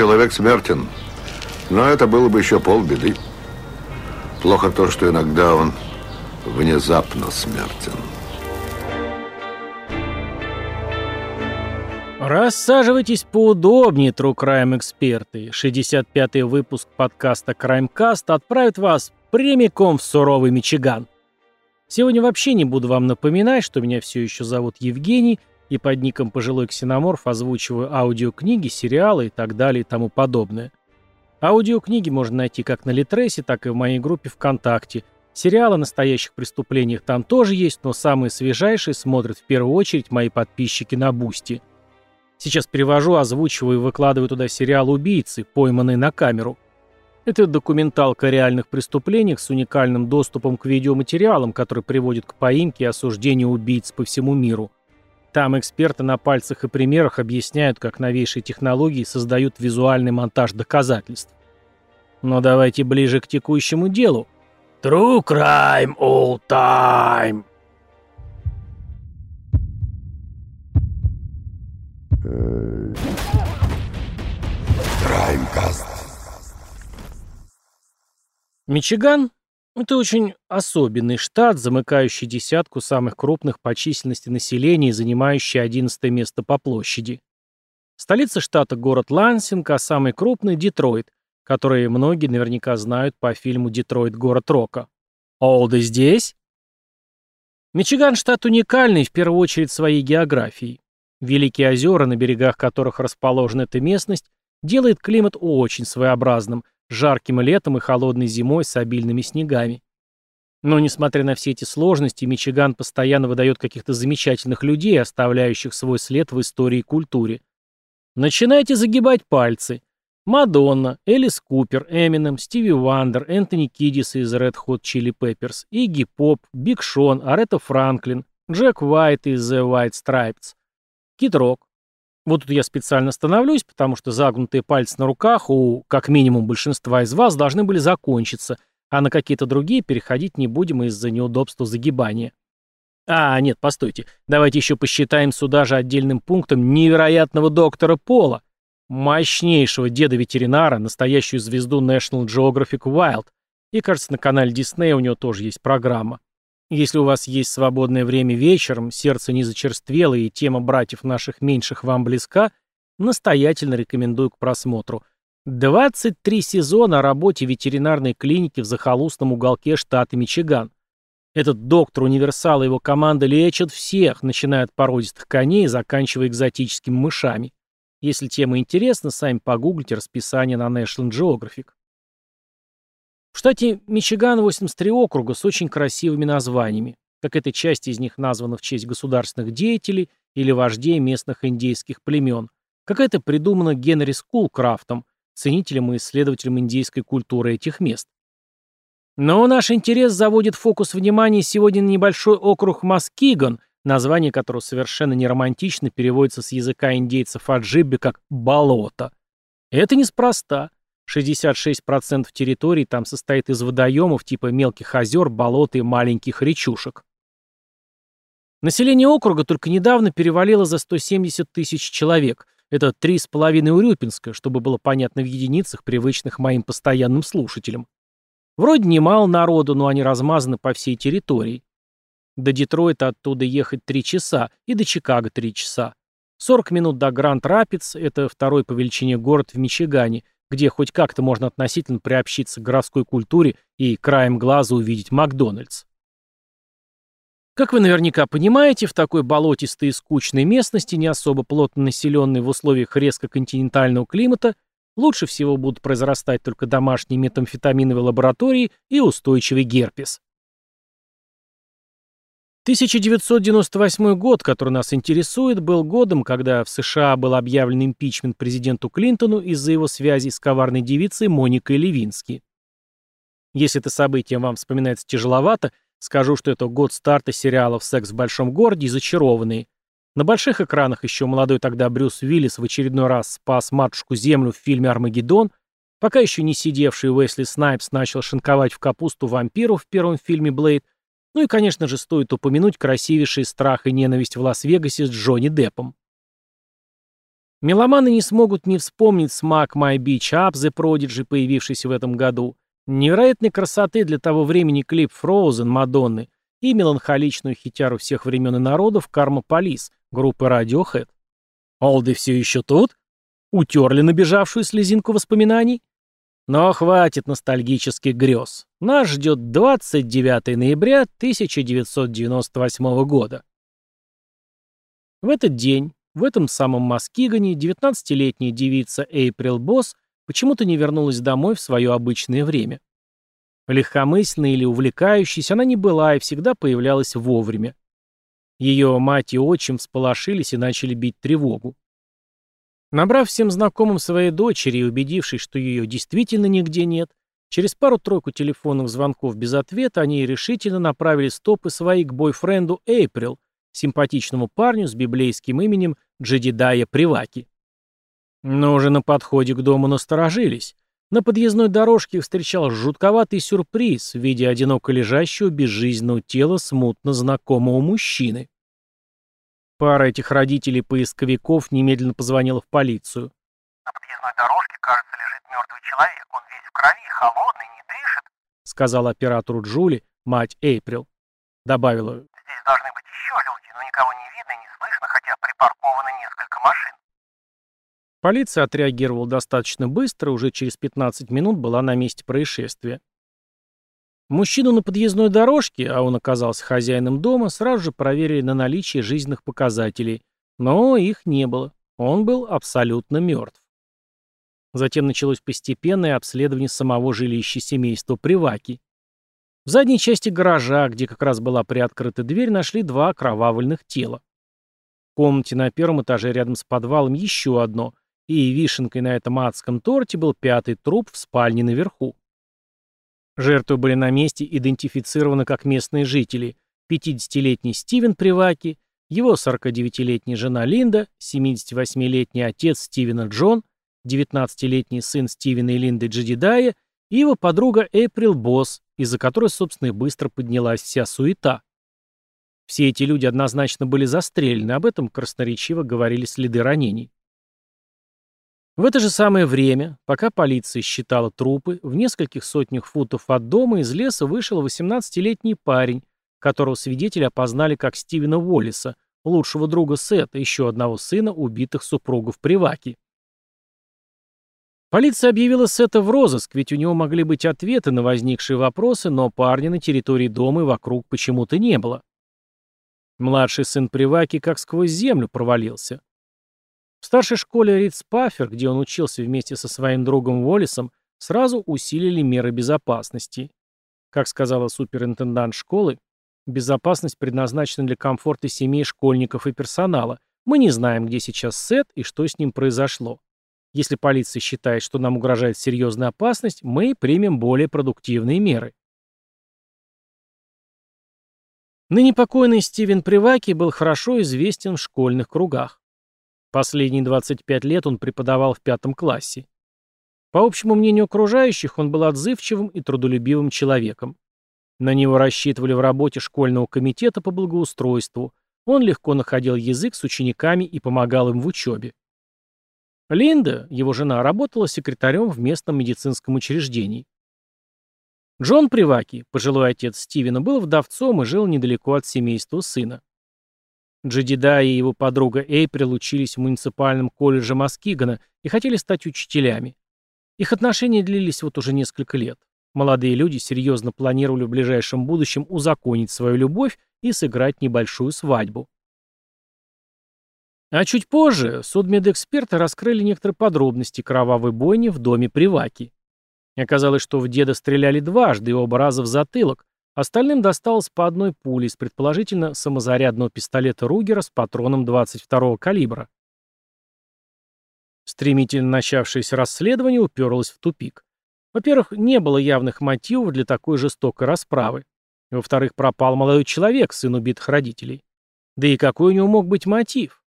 человек смертен. Но это было бы еще полбеды. Плохо то, что иногда он внезапно смертен. Рассаживайтесь поудобнее, True Crime эксперты. 65-й выпуск подкаста Crimecast отправит вас прямиком в суровый Мичиган. Сегодня вообще не буду вам напоминать, что меня все еще зовут Евгений, и под ником «Пожилой ксеноморф» озвучиваю аудиокниги, сериалы и так далее и тому подобное. Аудиокниги можно найти как на Литресе, так и в моей группе ВКонтакте. Сериалы о настоящих преступлениях там тоже есть, но самые свежайшие смотрят в первую очередь мои подписчики на Boosty. Сейчас перевожу, озвучиваю и выкладываю туда сериал «Убийцы», пойманные на камеру. Это документалка о реальных преступлениях с уникальным доступом к видеоматериалам, который приводит к поимке и осуждению убийц по всему миру. Там эксперты на пальцах и примерах объясняют, как новейшие технологии создают визуальный монтаж доказательств. Но давайте ближе к текущему делу. True crime all time. Краймкаст. Мичиган это очень особенный штат, замыкающий десятку самых крупных по численности населения и занимающий 11 место по площади. Столица штата – город Лансинг, а самый крупный – Детройт, который многие наверняка знают по фильму «Детройт. Город Рока». Олды здесь? Мичиган – штат уникальный в первую очередь своей географией. Великие озера, на берегах которых расположена эта местность, делает климат очень своеобразным, жарким летом и холодной зимой с обильными снегами. Но, несмотря на все эти сложности, Мичиган постоянно выдает каких-то замечательных людей, оставляющих свой след в истории и культуре. Начинайте загибать пальцы. Мадонна, Элис Купер, Эминем, Стиви Уандер, Энтони Кидис из Red Hot Chili Peppers, Игги Поп, Биг Шон, Арета Франклин, Джек Уайт из The White Stripes, Кид Рок, вот тут я специально остановлюсь, потому что загнутые пальцы на руках у, как минимум, большинства из вас должны были закончиться, а на какие-то другие переходить не будем из-за неудобства загибания. А, нет, постойте, давайте еще посчитаем сюда же отдельным пунктом невероятного доктора Пола, мощнейшего деда-ветеринара, настоящую звезду National Geographic Wild, и, кажется, на канале Disney у него тоже есть программа. Если у вас есть свободное время вечером, сердце не зачерствело и тема братьев наших меньших вам близка, настоятельно рекомендую к просмотру. 23 сезона о работе ветеринарной клиники в захолустном уголке штата Мичиган. Этот доктор-универсал и его команда лечат всех, начиная от породистых коней и заканчивая экзотическими мышами. Если тема интересна, сами погуглите расписание на National Geographic. В штате Мичиган 83 округа с очень красивыми названиями. Какая-то часть из них названа в честь государственных деятелей или вождей местных индейских племен. Какая-то придумана Генри Скулкрафтом, ценителем и исследователем индейской культуры этих мест. Но наш интерес заводит фокус внимания сегодня на небольшой округ Маскиган, название которого совершенно неромантично переводится с языка индейцев оджибве как «болото». Это неспроста. 66% территории там состоит из водоемов типа мелких озер, болот и маленьких речушек. Население округа только недавно перевалило за 170 тысяч человек. Это 3,5 Урюпинска, чтобы было понятно в единицах, привычных моим постоянным слушателям. Вроде немало народу, но они размазаны по всей территории. До Детройта оттуда ехать 3 часа и до Чикаго 3 часа. 40 минут до Гранд-Рапидс, это второй по величине город в Мичигане, где хоть как-то можно относительно приобщиться к городской культуре и краем глаза увидеть Макдональдс. Как вы наверняка понимаете, в такой болотистой и скучной местности, не особо плотно населенной в условиях резко континентального климата, лучше всего будут произрастать только домашние метамфетаминовые лаборатории и устойчивый герпес. 1998 год, который нас интересует, был годом, когда в США был объявлен импичмент президенту Клинтону из-за его связи с коварной девицей Моникой Левински. Если это событие вам вспоминается тяжеловато, скажу, что это год старта сериалов «Секс в большом городе» и «Зачарованные». На больших экранах еще молодой тогда Брюс Уиллис в очередной раз спас матушку Землю в фильме «Армагеддон», пока еще не сидевший Уэсли Снайпс начал шинковать в капусту вампиров в первом фильме «Блейд», ну и, конечно же, стоит упомянуть красивейший страх и ненависть в Лас-Вегасе с Джонни Деппом. Меломаны не смогут не вспомнить смак My Beach Up The Prodigy, появившийся в этом году, невероятной красоты для того времени клип Frozen Мадонны и меланхоличную хитяру всех времен и народов Карма Полис группы Radiohead. Олды все еще тут? Утерли набежавшую слезинку воспоминаний? Но хватит ностальгических грез. Нас ждет 29 ноября 1998 года. В этот день, в этом самом Маскигане, 19-летняя девица Эйприл Босс почему-то не вернулась домой в свое обычное время. Легкомысленной или увлекающейся она не была и всегда появлялась вовремя. Ее мать и отчим всполошились и начали бить тревогу. Набрав всем знакомым своей дочери и убедившись, что ее действительно нигде нет, через пару-тройку телефонных звонков без ответа они решительно направили стопы свои к бойфренду Эйприл, симпатичному парню с библейским именем Джедидая Приваки. Но уже на подходе к дому насторожились. На подъездной дорожке их встречал жутковатый сюрприз в виде одиноко лежащего безжизненного тела смутно знакомого мужчины. Пара этих родителей-поисковиков немедленно позвонила в полицию. «На подъездной дорожке, кажется, лежит мертвый человек. Он весь в крови, холодный, не дышит», — сказал оператору Джули, мать Эйприл. Добавила. «Здесь должны быть еще люди, но никого не видно и не слышно, хотя припарковано несколько машин». Полиция отреагировала достаточно быстро, уже через 15 минут была на месте происшествия. Мужчину на подъездной дорожке, а он оказался хозяином дома, сразу же проверили на наличие жизненных показателей, но их не было. Он был абсолютно мертв. Затем началось постепенное обследование самого жилища семейства Приваки. В задней части гаража, где как раз была приоткрыта дверь, нашли два окровавленных тела. В комнате на первом этаже рядом с подвалом еще одно, и вишенкой на этом адском торте был пятый труп в спальне наверху. Жертвы были на месте идентифицированы как местные жители. 50-летний Стивен Приваки, его 49-летняя жена Линда, 78-летний отец Стивена Джон, 19-летний сын Стивена и Линды Джедидая и его подруга Эйприл Босс, из-за которой, собственно, и быстро поднялась вся суета. Все эти люди однозначно были застрелены, об этом красноречиво говорили следы ранений. В это же самое время, пока полиция считала трупы, в нескольких сотнях футов от дома из леса вышел 18-летний парень, которого свидетели опознали как Стивена Уоллиса, лучшего друга Сета, еще одного сына убитых супругов Приваки. Полиция объявила Сета в розыск, ведь у него могли быть ответы на возникшие вопросы, но парня на территории дома и вокруг почему-то не было. Младший сын Приваки как сквозь землю провалился. В старшей школе Ридспафер, где он учился вместе со своим другом Уоллесом, сразу усилили меры безопасности. Как сказала суперинтендант школы, безопасность предназначена для комфорта семей, школьников и персонала. Мы не знаем, где сейчас Сет и что с ним произошло. Если полиция считает, что нам угрожает серьезная опасность, мы примем более продуктивные меры. Ныне покойный Стивен Приваки был хорошо известен в школьных кругах. Последние 25 лет он преподавал в пятом классе. По общему мнению окружающих, он был отзывчивым и трудолюбивым человеком. На него рассчитывали в работе школьного комитета по благоустройству. Он легко находил язык с учениками и помогал им в учебе. Линда, его жена, работала секретарем в местном медицинском учреждении. Джон Приваки, пожилой отец Стивена, был вдовцом и жил недалеко от семейства сына. Джедида и его подруга Эйприл учились в муниципальном колледже Маскигана и хотели стать учителями. Их отношения длились вот уже несколько лет. Молодые люди серьезно планировали в ближайшем будущем узаконить свою любовь и сыграть небольшую свадьбу. А чуть позже судмедэксперты раскрыли некоторые подробности кровавой бойни в доме Приваки. Оказалось, что в деда стреляли дважды и оба раза в затылок, Остальным досталось по одной пуле из предположительно самозарядного пистолета Ругера с патроном 22-го калибра. Стремительно начавшееся расследование уперлось в тупик. Во-первых, не было явных мотивов для такой жестокой расправы. Во-вторых, пропал молодой человек, сын убитых родителей. Да и какой у него мог быть мотив?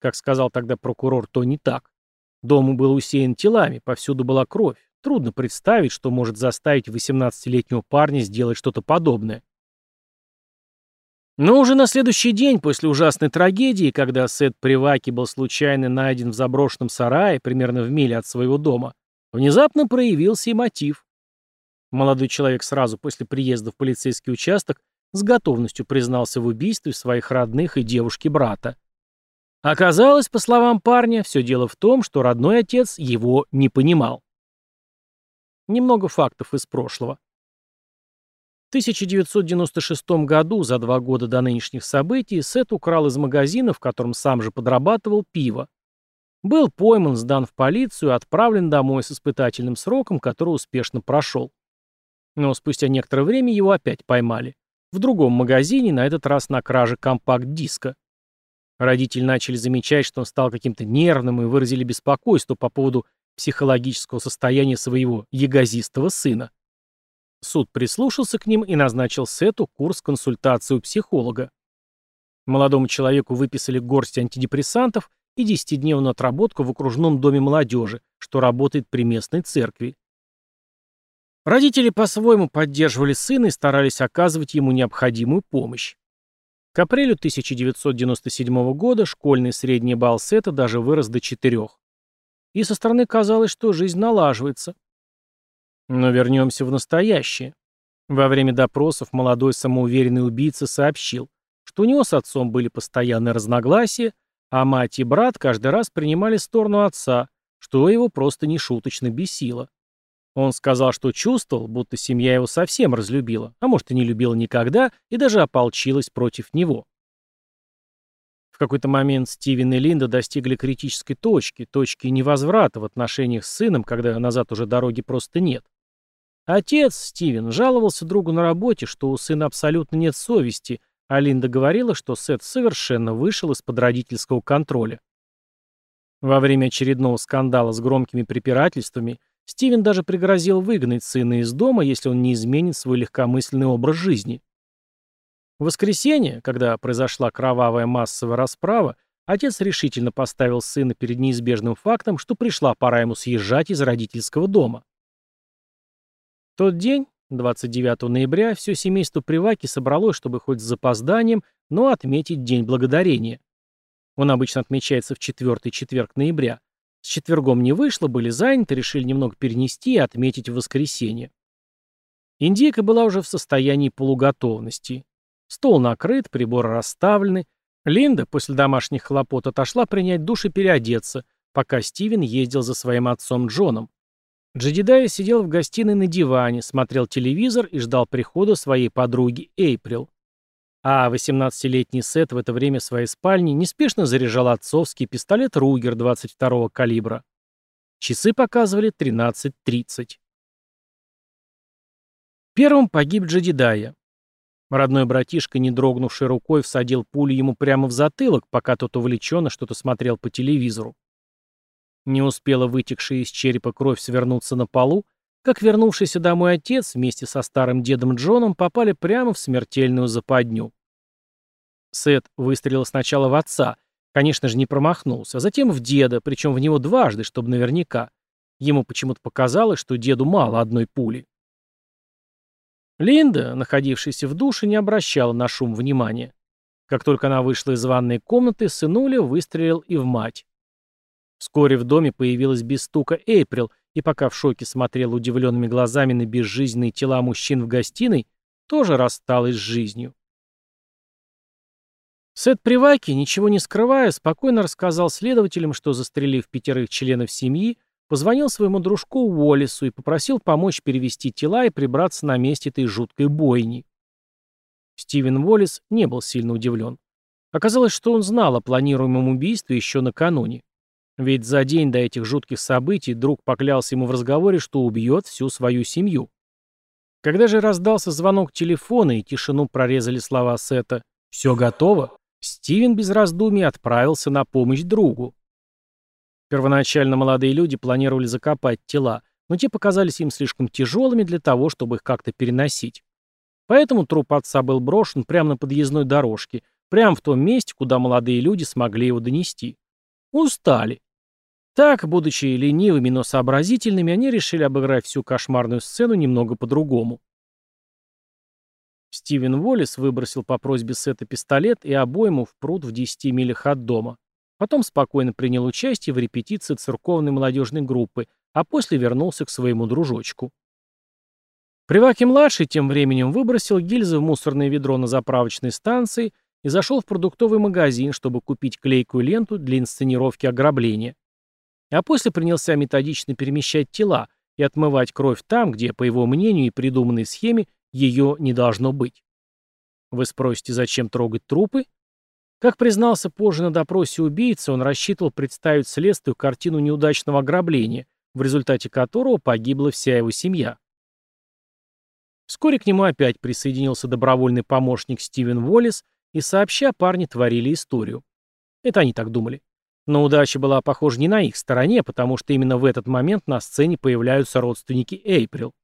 Как сказал тогда прокурор, то не так. Дом был усеян телами, повсюду была кровь. Трудно представить, что может заставить 18-летнего парня сделать что-то подобное. Но уже на следующий день после ужасной трагедии, когда Сет Приваки был случайно найден в заброшенном сарае, примерно в миле от своего дома, внезапно проявился и мотив. Молодой человек сразу после приезда в полицейский участок с готовностью признался в убийстве своих родных и девушки брата. Оказалось, по словам парня, все дело в том, что родной отец его не понимал. Немного фактов из прошлого. В 1996 году, за два года до нынешних событий, Сет украл из магазина, в котором сам же подрабатывал, пиво. Был пойман, сдан в полицию и отправлен домой с испытательным сроком, который успешно прошел. Но спустя некоторое время его опять поймали. В другом магазине, на этот раз на краже компакт-диска. Родители начали замечать, что он стал каким-то нервным и выразили беспокойство по поводу психологического состояния своего ягозистого сына. Суд прислушался к ним и назначил Сету курс консультации у психолога. Молодому человеку выписали горсть антидепрессантов и десятидневную отработку в окружном доме молодежи, что работает при местной церкви. Родители по-своему поддерживали сына и старались оказывать ему необходимую помощь. К апрелю 1997 года школьный средний балл Сета даже вырос до 4. И со стороны казалось, что жизнь налаживается. Но вернемся в настоящее. Во время допросов молодой самоуверенный убийца сообщил, что у него с отцом были постоянные разногласия, а мать и брат каждый раз принимали сторону отца, что его просто нешуточно бесило. Он сказал, что чувствовал, будто семья его совсем разлюбила, а может и не любила никогда, и даже ополчилась против него. В какой-то момент Стивен и Линда достигли критической точки, точки невозврата в отношениях с сыном, когда назад уже дороги просто нет. Отец, Стивен, жаловался другу на работе, что у сына абсолютно нет совести, а Линда говорила, что Сет совершенно вышел из-под родительского контроля. Во время очередного скандала с громкими препирательствами Стивен даже пригрозил выгнать сына из дома, если он не изменит свой легкомысленный образ жизни. В воскресенье, когда произошла кровавая массовая расправа, отец решительно поставил сына перед неизбежным фактом, что пришла пора ему съезжать из родительского дома. В тот день, 29 ноября, все семейство Приваки собралось, чтобы хоть с запозданием, но отметить День Благодарения. Он обычно отмечается в четвертый четверг ноября, с четвергом не вышло, были заняты, решили немного перенести и отметить в воскресенье. Индейка была уже в состоянии полуготовности. Стол накрыт, приборы расставлены. Линда после домашних хлопот отошла принять душ и переодеться, пока Стивен ездил за своим отцом Джоном. Джедидая сидел в гостиной на диване, смотрел телевизор и ждал прихода своей подруги Эйприл. А 18-летний Сет в это время своей спальни неспешно заряжал отцовский пистолет Ругер 22-го калибра. Часы показывали 13.30. Первым погиб Джедидая. Родной братишка, не дрогнувший рукой, всадил пулю ему прямо в затылок, пока тот увлеченно что-то смотрел по телевизору. Не успела вытекшая из черепа кровь свернуться на полу, как вернувшийся домой отец вместе со старым дедом Джоном попали прямо в смертельную западню. Сет выстрелил сначала в отца, конечно же не промахнулся, а затем в деда, причем в него дважды, чтобы наверняка. Ему почему-то показалось, что деду мало одной пули. Линда, находившаяся в душе, не обращала на шум внимания. Как только она вышла из ванной комнаты, сынуля выстрелил и в мать. Вскоре в доме появилась без стука Эйприл — и пока в шоке смотрел удивленными глазами на безжизненные тела мужчин в гостиной, тоже рассталась с жизнью. Сет Приваки, ничего не скрывая, спокойно рассказал следователям, что, застрелив пятерых членов семьи, позвонил своему дружку Уоллесу и попросил помочь перевести тела и прибраться на месте этой жуткой бойни. Стивен Уоллес не был сильно удивлен. Оказалось, что он знал о планируемом убийстве еще накануне. Ведь за день до этих жутких событий друг поклялся ему в разговоре, что убьет всю свою семью. Когда же раздался звонок телефона и тишину прорезали слова Сета «Все готово», Стивен без раздумий отправился на помощь другу. Первоначально молодые люди планировали закопать тела, но те показались им слишком тяжелыми для того, чтобы их как-то переносить. Поэтому труп отца был брошен прямо на подъездной дорожке, прямо в том месте, куда молодые люди смогли его донести. Устали. Так, будучи ленивыми, но сообразительными, они решили обыграть всю кошмарную сцену немного по-другому. Стивен Уоллес выбросил по просьбе Сета пистолет и обойму в пруд в 10 милях от дома. Потом спокойно принял участие в репетиции церковной молодежной группы, а после вернулся к своему дружочку. Приваки-младший тем временем выбросил гильзы в мусорное ведро на заправочной станции и зашел в продуктовый магазин, чтобы купить клейкую ленту для инсценировки ограбления. А после принялся методично перемещать тела и отмывать кровь там, где, по его мнению и придуманной схеме, ее не должно быть. Вы спросите, зачем трогать трупы? Как признался позже на допросе убийцы, он рассчитывал представить следствию картину неудачного ограбления, в результате которого погибла вся его семья. Вскоре к нему опять присоединился добровольный помощник Стивен Уоллес, и сообща парни творили историю. Это они так думали. Но удача была, похоже, не на их стороне, потому что именно в этот момент на сцене появляются родственники Эйприл.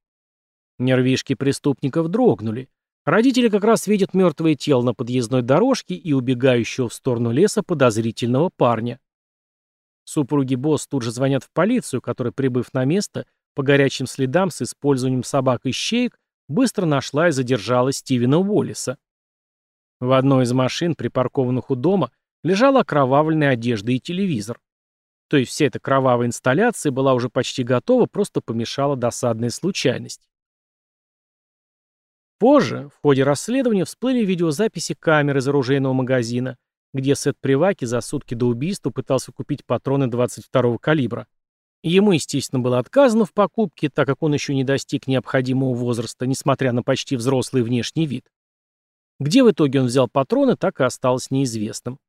Нервишки преступников дрогнули. Родители как раз видят мертвое тело на подъездной дорожке и убегающего в сторону леса подозрительного парня. Супруги Босс тут же звонят в полицию, которая, прибыв на место, по горячим следам с использованием собак и щеек, быстро нашла и задержала Стивена Уоллиса. В одной из машин, припаркованных у дома, лежала окровавленная одежда и телевизор. То есть вся эта кровавая инсталляция была уже почти готова, просто помешала досадная случайность. Позже, в ходе расследования, всплыли видеозаписи камер из оружейного магазина, где Сет Приваки за сутки до убийства пытался купить патроны 22-го калибра. Ему, естественно, было отказано в покупке, так как он еще не достиг необходимого возраста, несмотря на почти взрослый внешний вид. Где в итоге он взял патроны, так и осталось неизвестным.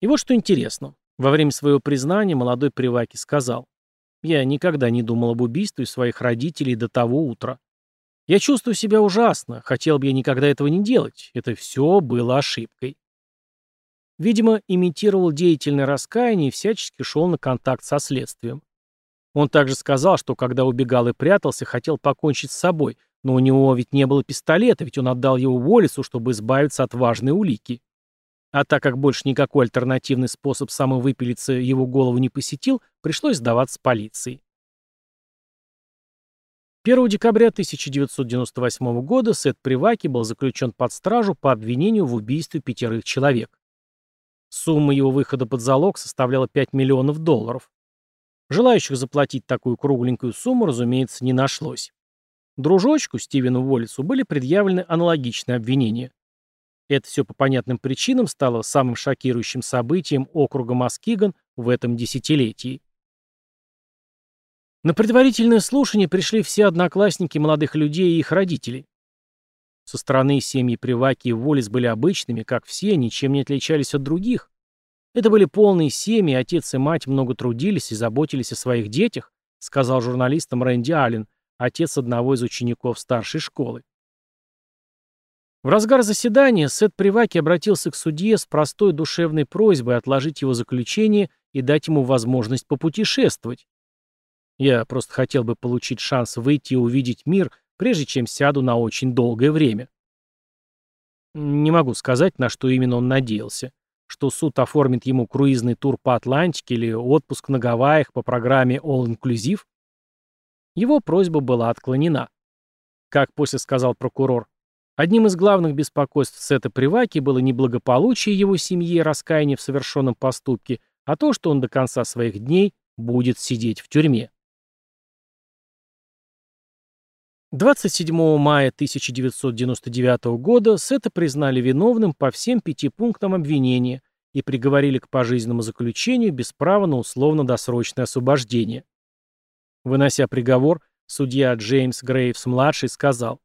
И вот что интересно. Во время своего признания молодой Приваки сказал, «Я никогда не думал об убийстве своих родителей до того утра. Я чувствую себя ужасно, хотел бы я никогда этого не делать. Это все было ошибкой. Видимо, имитировал деятельное раскаяние и всячески шел на контакт со следствием. Он также сказал, что когда убегал и прятался, хотел покончить с собой, но у него ведь не было пистолета, ведь он отдал его Уоллесу, чтобы избавиться от важной улики. А так как больше никакой альтернативный способ самовыпилиться его голову не посетил, пришлось сдаваться полиции. 1 декабря 1998 года Сет Приваки был заключен под стражу по обвинению в убийстве пятерых человек. Сумма его выхода под залог составляла 5 миллионов долларов. Желающих заплатить такую кругленькую сумму, разумеется, не нашлось. Дружочку Стивену Уоллесу были предъявлены аналогичные обвинения. Это все по понятным причинам стало самым шокирующим событием округа Маскиган в этом десятилетии. На предварительное слушание пришли все одноклассники молодых людей и их родителей. Со стороны семьи Приваки и Волис были обычными, как все, ничем не отличались от других. Это были полные семьи, отец и мать много трудились и заботились о своих детях, сказал журналистам Рэнди Аллен, отец одного из учеников старшей школы. В разгар заседания Сет Приваки обратился к судье с простой душевной просьбой отложить его заключение и дать ему возможность попутешествовать. Я просто хотел бы получить шанс выйти и увидеть мир, прежде чем сяду на очень долгое время. Не могу сказать, на что именно он надеялся. Что суд оформит ему круизный тур по Атлантике или отпуск на Гавайях по программе All Inclusive? Его просьба была отклонена. Как после сказал прокурор, одним из главных беспокойств Сета Приваки было не благополучие его семьи и раскаяние в совершенном поступке, а то, что он до конца своих дней будет сидеть в тюрьме. 27 мая 1999 года Сета признали виновным по всем пяти пунктам обвинения и приговорили к пожизненному заключению без права на условно-досрочное освобождение. Вынося приговор, судья Джеймс Грейвс-младший сказал,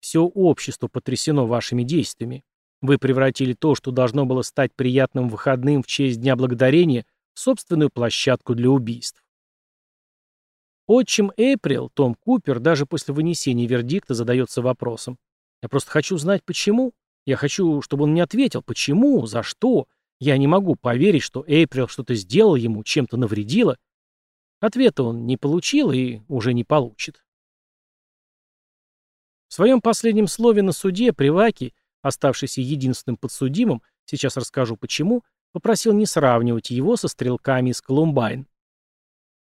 «Все общество потрясено вашими действиями. Вы превратили то, что должно было стать приятным выходным в честь Дня Благодарения, в собственную площадку для убийств. Отчим Эйприл, Том Купер, даже после вынесения вердикта задается вопросом. Я просто хочу знать, почему. Я хочу, чтобы он мне ответил, почему, за что. Я не могу поверить, что Эйприл что-то сделал ему, чем-то навредила. Ответа он не получил и уже не получит. В своем последнем слове на суде Приваки, оставшийся единственным подсудимым, сейчас расскажу почему, попросил не сравнивать его со стрелками из Колумбайн.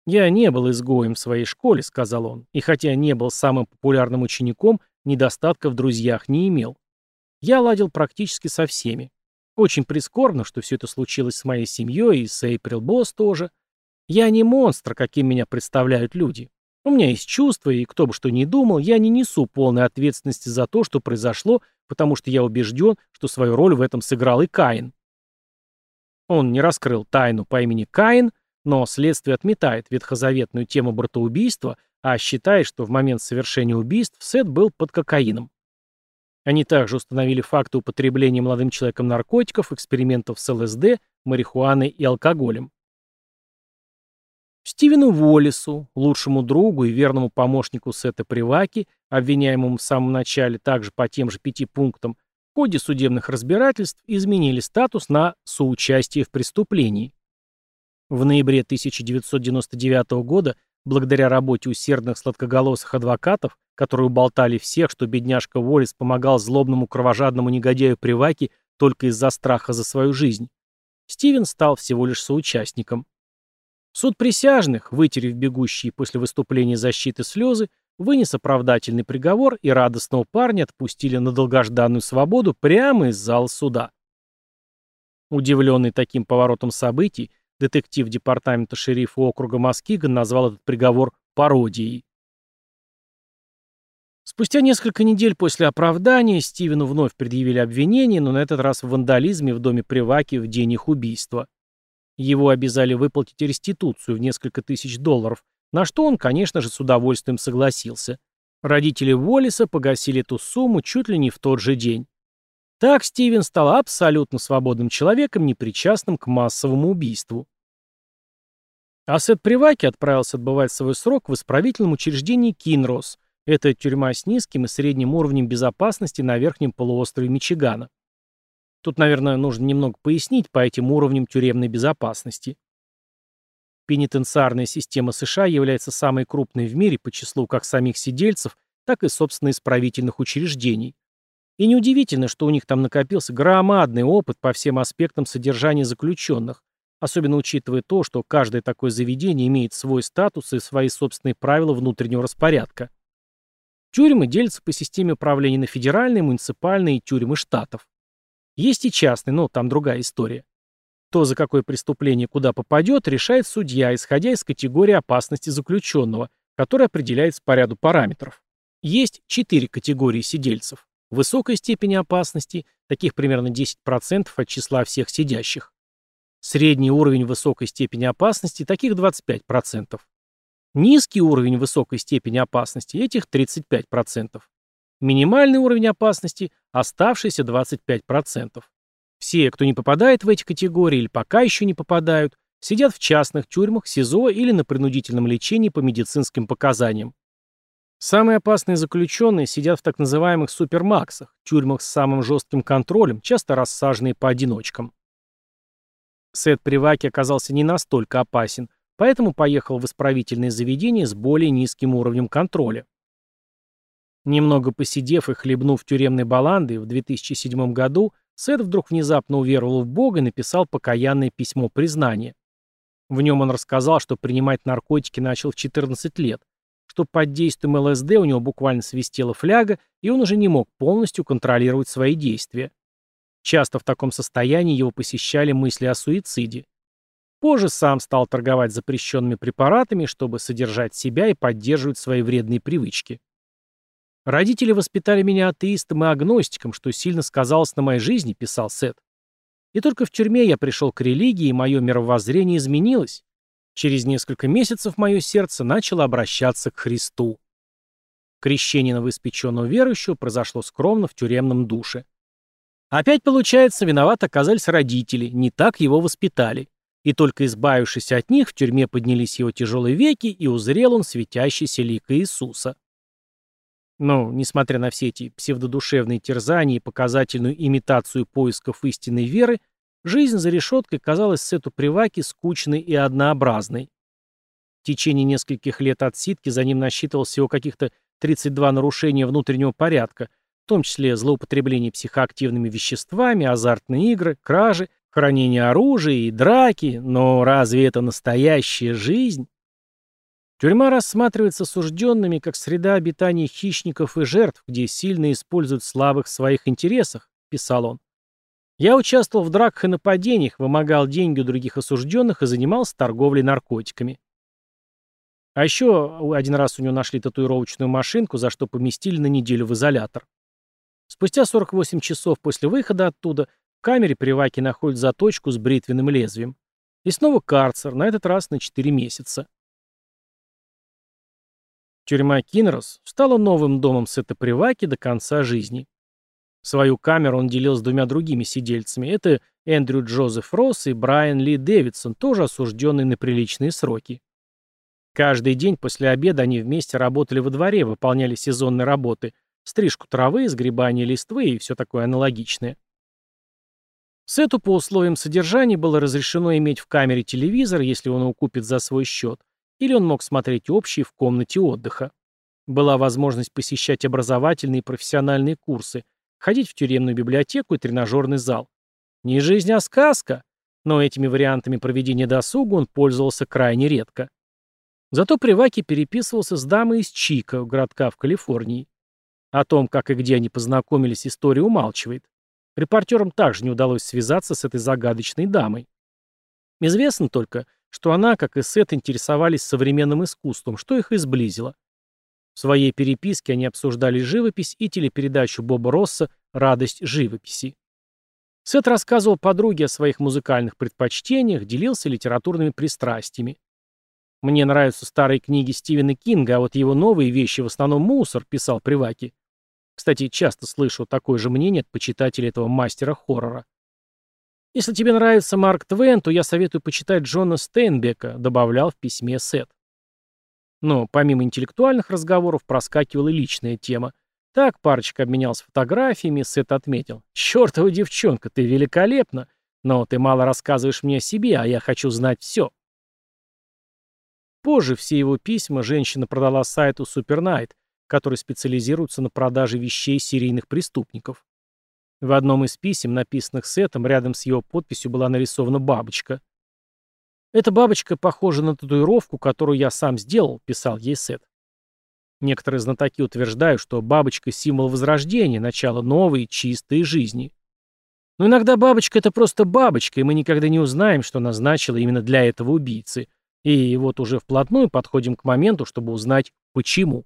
«Я не был изгоем в своей школе», — сказал он, «и хотя не был самым популярным учеником, недостатка в друзьях не имел. Я ладил практически со всеми. Очень прискорбно, что все это случилось с моей семьей и с Эйприл Босс тоже. Я не монстр, каким меня представляют люди. У меня есть чувства, и кто бы что ни думал, я не несу полной ответственности за то, что произошло, потому что я убежден, что свою роль в этом сыграл и Каин. Он не раскрыл тайну по имени Каин, но следствие отметает ветхозаветную тему братоубийства, а считает, что в момент совершения убийств Сет был под кокаином. Они также установили факты употребления молодым человеком наркотиков, экспериментов с ЛСД, марихуаной и алкоголем. Стивену Уоллесу, лучшему другу и верному помощнику Сета Приваки, обвиняемому в самом начале также по тем же пяти пунктам, в ходе судебных разбирательств изменили статус на соучастие в преступлении. В ноябре 1999 года Благодаря работе усердных сладкоголосых адвокатов, которые уболтали всех, что бедняжка Уоллес помогал злобному кровожадному негодяю Приваки только из-за страха за свою жизнь, Стивен стал всего лишь соучастником. Суд присяжных, вытерев бегущие после выступления защиты слезы, вынес оправдательный приговор и радостного парня отпустили на долгожданную свободу прямо из зала суда. Удивленный таким поворотом событий, Детектив департамента шерифа округа Маскиган назвал этот приговор пародией. Спустя несколько недель после оправдания Стивену вновь предъявили обвинение, но на этот раз в вандализме в доме Приваки в день их убийства. Его обязали выплатить реституцию в несколько тысяч долларов, на что он, конечно же, с удовольствием согласился. Родители Уоллиса погасили эту сумму чуть ли не в тот же день. Так Стивен стал абсолютно свободным человеком, непричастным к массовому убийству. Асет Приваки отправился отбывать свой срок в исправительном учреждении Кинрос. Это тюрьма с низким и средним уровнем безопасности на верхнем полуострове Мичигана. Тут, наверное, нужно немного пояснить по этим уровням тюремной безопасности. Пенитенциарная система США является самой крупной в мире по числу как самих сидельцев, так и, собственно, исправительных учреждений. И неудивительно, что у них там накопился громадный опыт по всем аспектам содержания заключенных, особенно учитывая то, что каждое такое заведение имеет свой статус и свои собственные правила внутреннего распорядка. Тюрьмы делятся по системе управления на федеральные, муниципальные и тюрьмы штатов. Есть и частные, но там другая история. То, за какое преступление куда попадет, решает судья, исходя из категории опасности заключенного, которая определяется по ряду параметров. Есть четыре категории сидельцев. Высокой степени опасности, таких примерно 10% от числа всех сидящих. Средний уровень высокой степени опасности, таких 25%. Низкий уровень высокой степени опасности, этих 35%. Минимальный уровень опасности, оставшиеся 25%. Все, кто не попадает в эти категории или пока еще не попадают, сидят в частных тюрьмах, СИЗО или на принудительном лечении по медицинским показаниям. Самые опасные заключенные сидят в так называемых супермаксах, тюрьмах с самым жестким контролем, часто рассаженные по одиночкам. Сет Приваки оказался не настолько опасен, поэтому поехал в исправительное заведение с более низким уровнем контроля. Немного посидев и хлебнув тюремной баланды, в 2007 году Сет вдруг внезапно уверовал в Бога и написал покаянное письмо признания. В нем он рассказал, что принимать наркотики начал в 14 лет, что под действием ЛСД у него буквально свистела фляга, и он уже не мог полностью контролировать свои действия. Часто в таком состоянии его посещали мысли о суициде. Позже сам стал торговать запрещенными препаратами, чтобы содержать себя и поддерживать свои вредные привычки. Родители воспитали меня атеистом и агностиком, что сильно сказалось на моей жизни, писал Сет. И только в тюрьме я пришел к религии, и мое мировоззрение изменилось. Через несколько месяцев мое сердце начало обращаться к Христу. Крещение новоиспеченного верующего произошло скромно в тюремном душе. Опять, получается, виноват оказались родители, не так его воспитали. И только избавившись от них, в тюрьме поднялись его тяжелые веки, и узрел он светящийся лик Иисуса. Но, несмотря на все эти псевдодушевные терзания и показательную имитацию поисков истинной веры, Жизнь за решеткой казалась Сету Приваки скучной и однообразной. В течение нескольких лет отсидки за ним насчитывалось всего каких-то 32 нарушения внутреннего порядка, в том числе злоупотребление психоактивными веществами, азартные игры, кражи, хранение оружия и драки, но разве это настоящая жизнь? Тюрьма рассматривается осужденными как среда обитания хищников и жертв, где сильно используют слабых в своих интересах, писал он. Я участвовал в драках и нападениях, вымогал деньги у других осужденных и занимался торговлей наркотиками. А еще один раз у него нашли татуировочную машинку, за что поместили на неделю в изолятор. Спустя 48 часов после выхода оттуда в камере Приваки находят заточку с бритвенным лезвием. И снова карцер, на этот раз на 4 месяца. Тюрьма Кинрос стала новым домом Сета Приваки до конца жизни. Свою камеру он делил с двумя другими сидельцами. Это Эндрю Джозеф Росс и Брайан Ли Дэвидсон, тоже осужденные на приличные сроки. Каждый день после обеда они вместе работали во дворе, выполняли сезонные работы, стрижку травы, сгребание листвы и все такое аналогичное. Сету по условиям содержания было разрешено иметь в камере телевизор, если он его купит за свой счет, или он мог смотреть общий в комнате отдыха. Была возможность посещать образовательные и профессиональные курсы – ходить в тюремную библиотеку и тренажерный зал. Не жизнь, а сказка, но этими вариантами проведения досуга он пользовался крайне редко. Зато Приваки переписывался с дамой из Чика, городка в Калифорнии. О том, как и где они познакомились, история умалчивает. Репортерам также не удалось связаться с этой загадочной дамой. Известно только, что она, как и Сет, интересовались современным искусством, что их и сблизило. В своей переписке они обсуждали живопись и телепередачу Боба Росса «Радость живописи». Сет рассказывал подруге о своих музыкальных предпочтениях, делился литературными пристрастиями. «Мне нравятся старые книги Стивена Кинга, а вот его новые вещи в основном мусор», — писал Приваки. Кстати, часто слышу такое же мнение от почитателей этого мастера хоррора. «Если тебе нравится Марк Твен, то я советую почитать Джона Стейнбека», — добавлял в письме Сет. Но помимо интеллектуальных разговоров проскакивала и личная тема. Так парочка обменялся фотографиями, Сет отметил. «Чёртова девчонка, ты великолепна, но ты мало рассказываешь мне о себе, а я хочу знать все». Позже все его письма женщина продала сайту Supernight, который специализируется на продаже вещей серийных преступников. В одном из писем, написанных Сетом, рядом с его подписью была нарисована бабочка. «Эта бабочка похожа на татуировку, которую я сам сделал», — писал ей Сет. Некоторые знатоки утверждают, что бабочка — символ возрождения, начала новой, чистой жизни. Но иногда бабочка — это просто бабочка, и мы никогда не узнаем, что назначила именно для этого убийцы. И вот уже вплотную подходим к моменту, чтобы узнать, почему.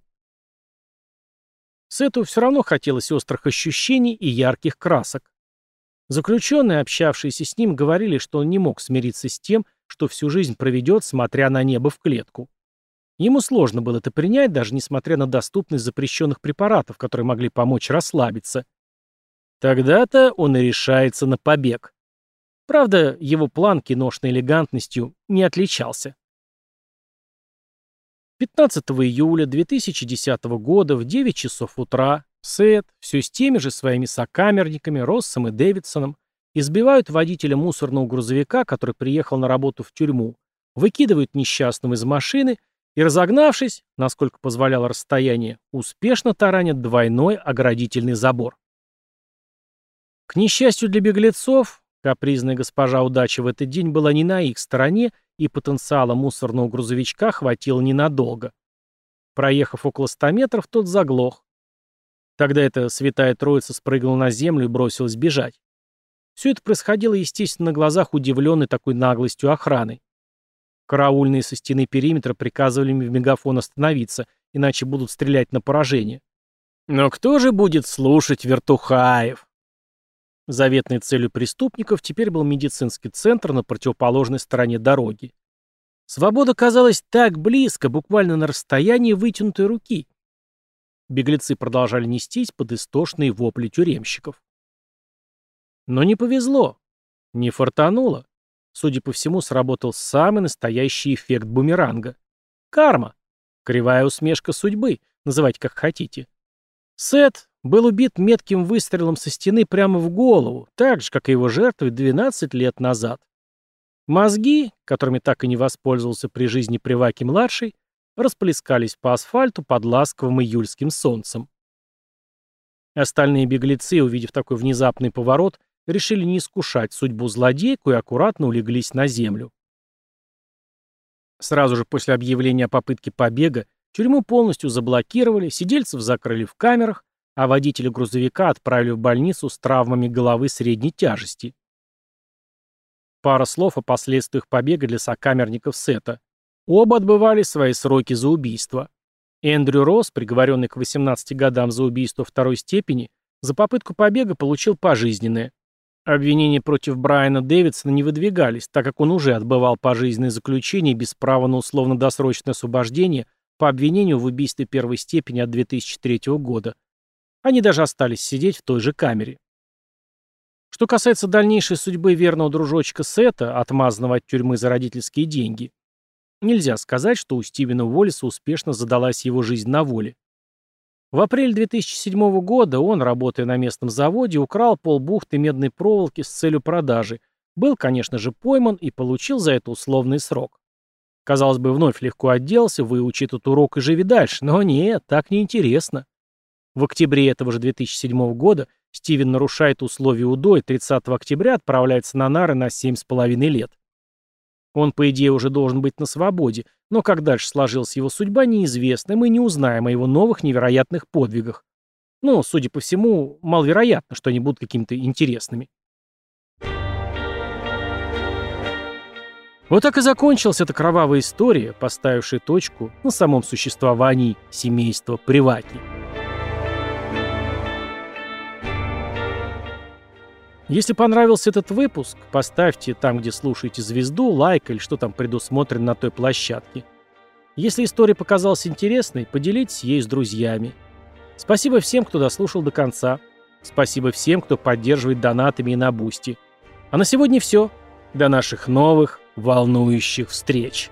Сету все равно хотелось острых ощущений и ярких красок. Заключенные, общавшиеся с ним, говорили, что он не мог смириться с тем, что всю жизнь проведет, смотря на небо в клетку. Ему сложно было это принять, даже несмотря на доступность запрещенных препаратов, которые могли помочь расслабиться. Тогда-то он и решается на побег. Правда, его план киношной элегантностью не отличался. 15 июля 2010 года в 9 часов утра Сет, все с теми же своими сокамерниками, Россом и Дэвидсоном, Избивают водителя мусорного грузовика, который приехал на работу в тюрьму, выкидывают несчастного из машины и, разогнавшись, насколько позволяло расстояние, успешно таранят двойной оградительный забор. К несчастью для беглецов, капризная госпожа удачи в этот день была не на их стороне, и потенциала мусорного грузовичка хватило ненадолго. Проехав около ста метров, тот заглох. Тогда эта святая троица спрыгнула на землю и бросилась бежать. Все это происходило, естественно, на глазах удивленной такой наглостью охраны. Караульные со стены периметра приказывали им в мегафон остановиться, иначе будут стрелять на поражение. Но кто же будет слушать вертухаев? Заветной целью преступников теперь был медицинский центр на противоположной стороне дороги. Свобода казалась так близко, буквально на расстоянии вытянутой руки. Беглецы продолжали нестись под истошные вопли тюремщиков. Но не повезло. Не фартануло. Судя по всему, сработал самый настоящий эффект бумеранга. Карма. Кривая усмешка судьбы. Называйте как хотите. Сет был убит метким выстрелом со стены прямо в голову, так же, как и его жертвы 12 лет назад. Мозги, которыми так и не воспользовался при жизни Приваки-младший, расплескались по асфальту под ласковым июльским солнцем. Остальные беглецы, увидев такой внезапный поворот, решили не искушать судьбу злодейку и аккуратно улеглись на землю. Сразу же после объявления о попытке побега тюрьму полностью заблокировали, сидельцев закрыли в камерах, а водителя грузовика отправили в больницу с травмами головы средней тяжести. Пара слов о последствиях побега для сокамерников Сета. Оба отбывали свои сроки за убийство. Эндрю Росс, приговоренный к 18 годам за убийство второй степени, за попытку побега получил пожизненное. Обвинения против Брайана Дэвидсона не выдвигались, так как он уже отбывал пожизненное заключение без права на условно-досрочное освобождение по обвинению в убийстве первой степени от 2003 года. Они даже остались сидеть в той же камере. Что касается дальнейшей судьбы верного дружочка Сета, отмазанного от тюрьмы за родительские деньги, нельзя сказать, что у Стивена Уоллиса успешно задалась его жизнь на воле. В апреле 2007 года он, работая на местном заводе, украл полбухты медной проволоки с целью продажи, был, конечно же, пойман и получил за это условный срок. Казалось бы, вновь легко отделался, выучи этот урок и живи дальше, но нет, так неинтересно. В октябре этого же 2007 года Стивен нарушает условия УДО и 30 октября отправляется на нары на 7,5 лет. Он, по идее, уже должен быть на свободе, но как дальше сложилась его судьба, неизвестно, мы не узнаем о его новых невероятных подвигах. Ну, судя по всему, маловероятно, что они будут какими-то интересными. Вот так и закончилась эта кровавая история, поставившая точку на самом существовании семейства Приватни. Если понравился этот выпуск, поставьте там, где слушаете звезду, лайк или что там предусмотрено на той площадке. Если история показалась интересной, поделитесь ей с друзьями. Спасибо всем, кто дослушал до конца. Спасибо всем, кто поддерживает донатами и на Boosty. А на сегодня все. До наших новых волнующих встреч.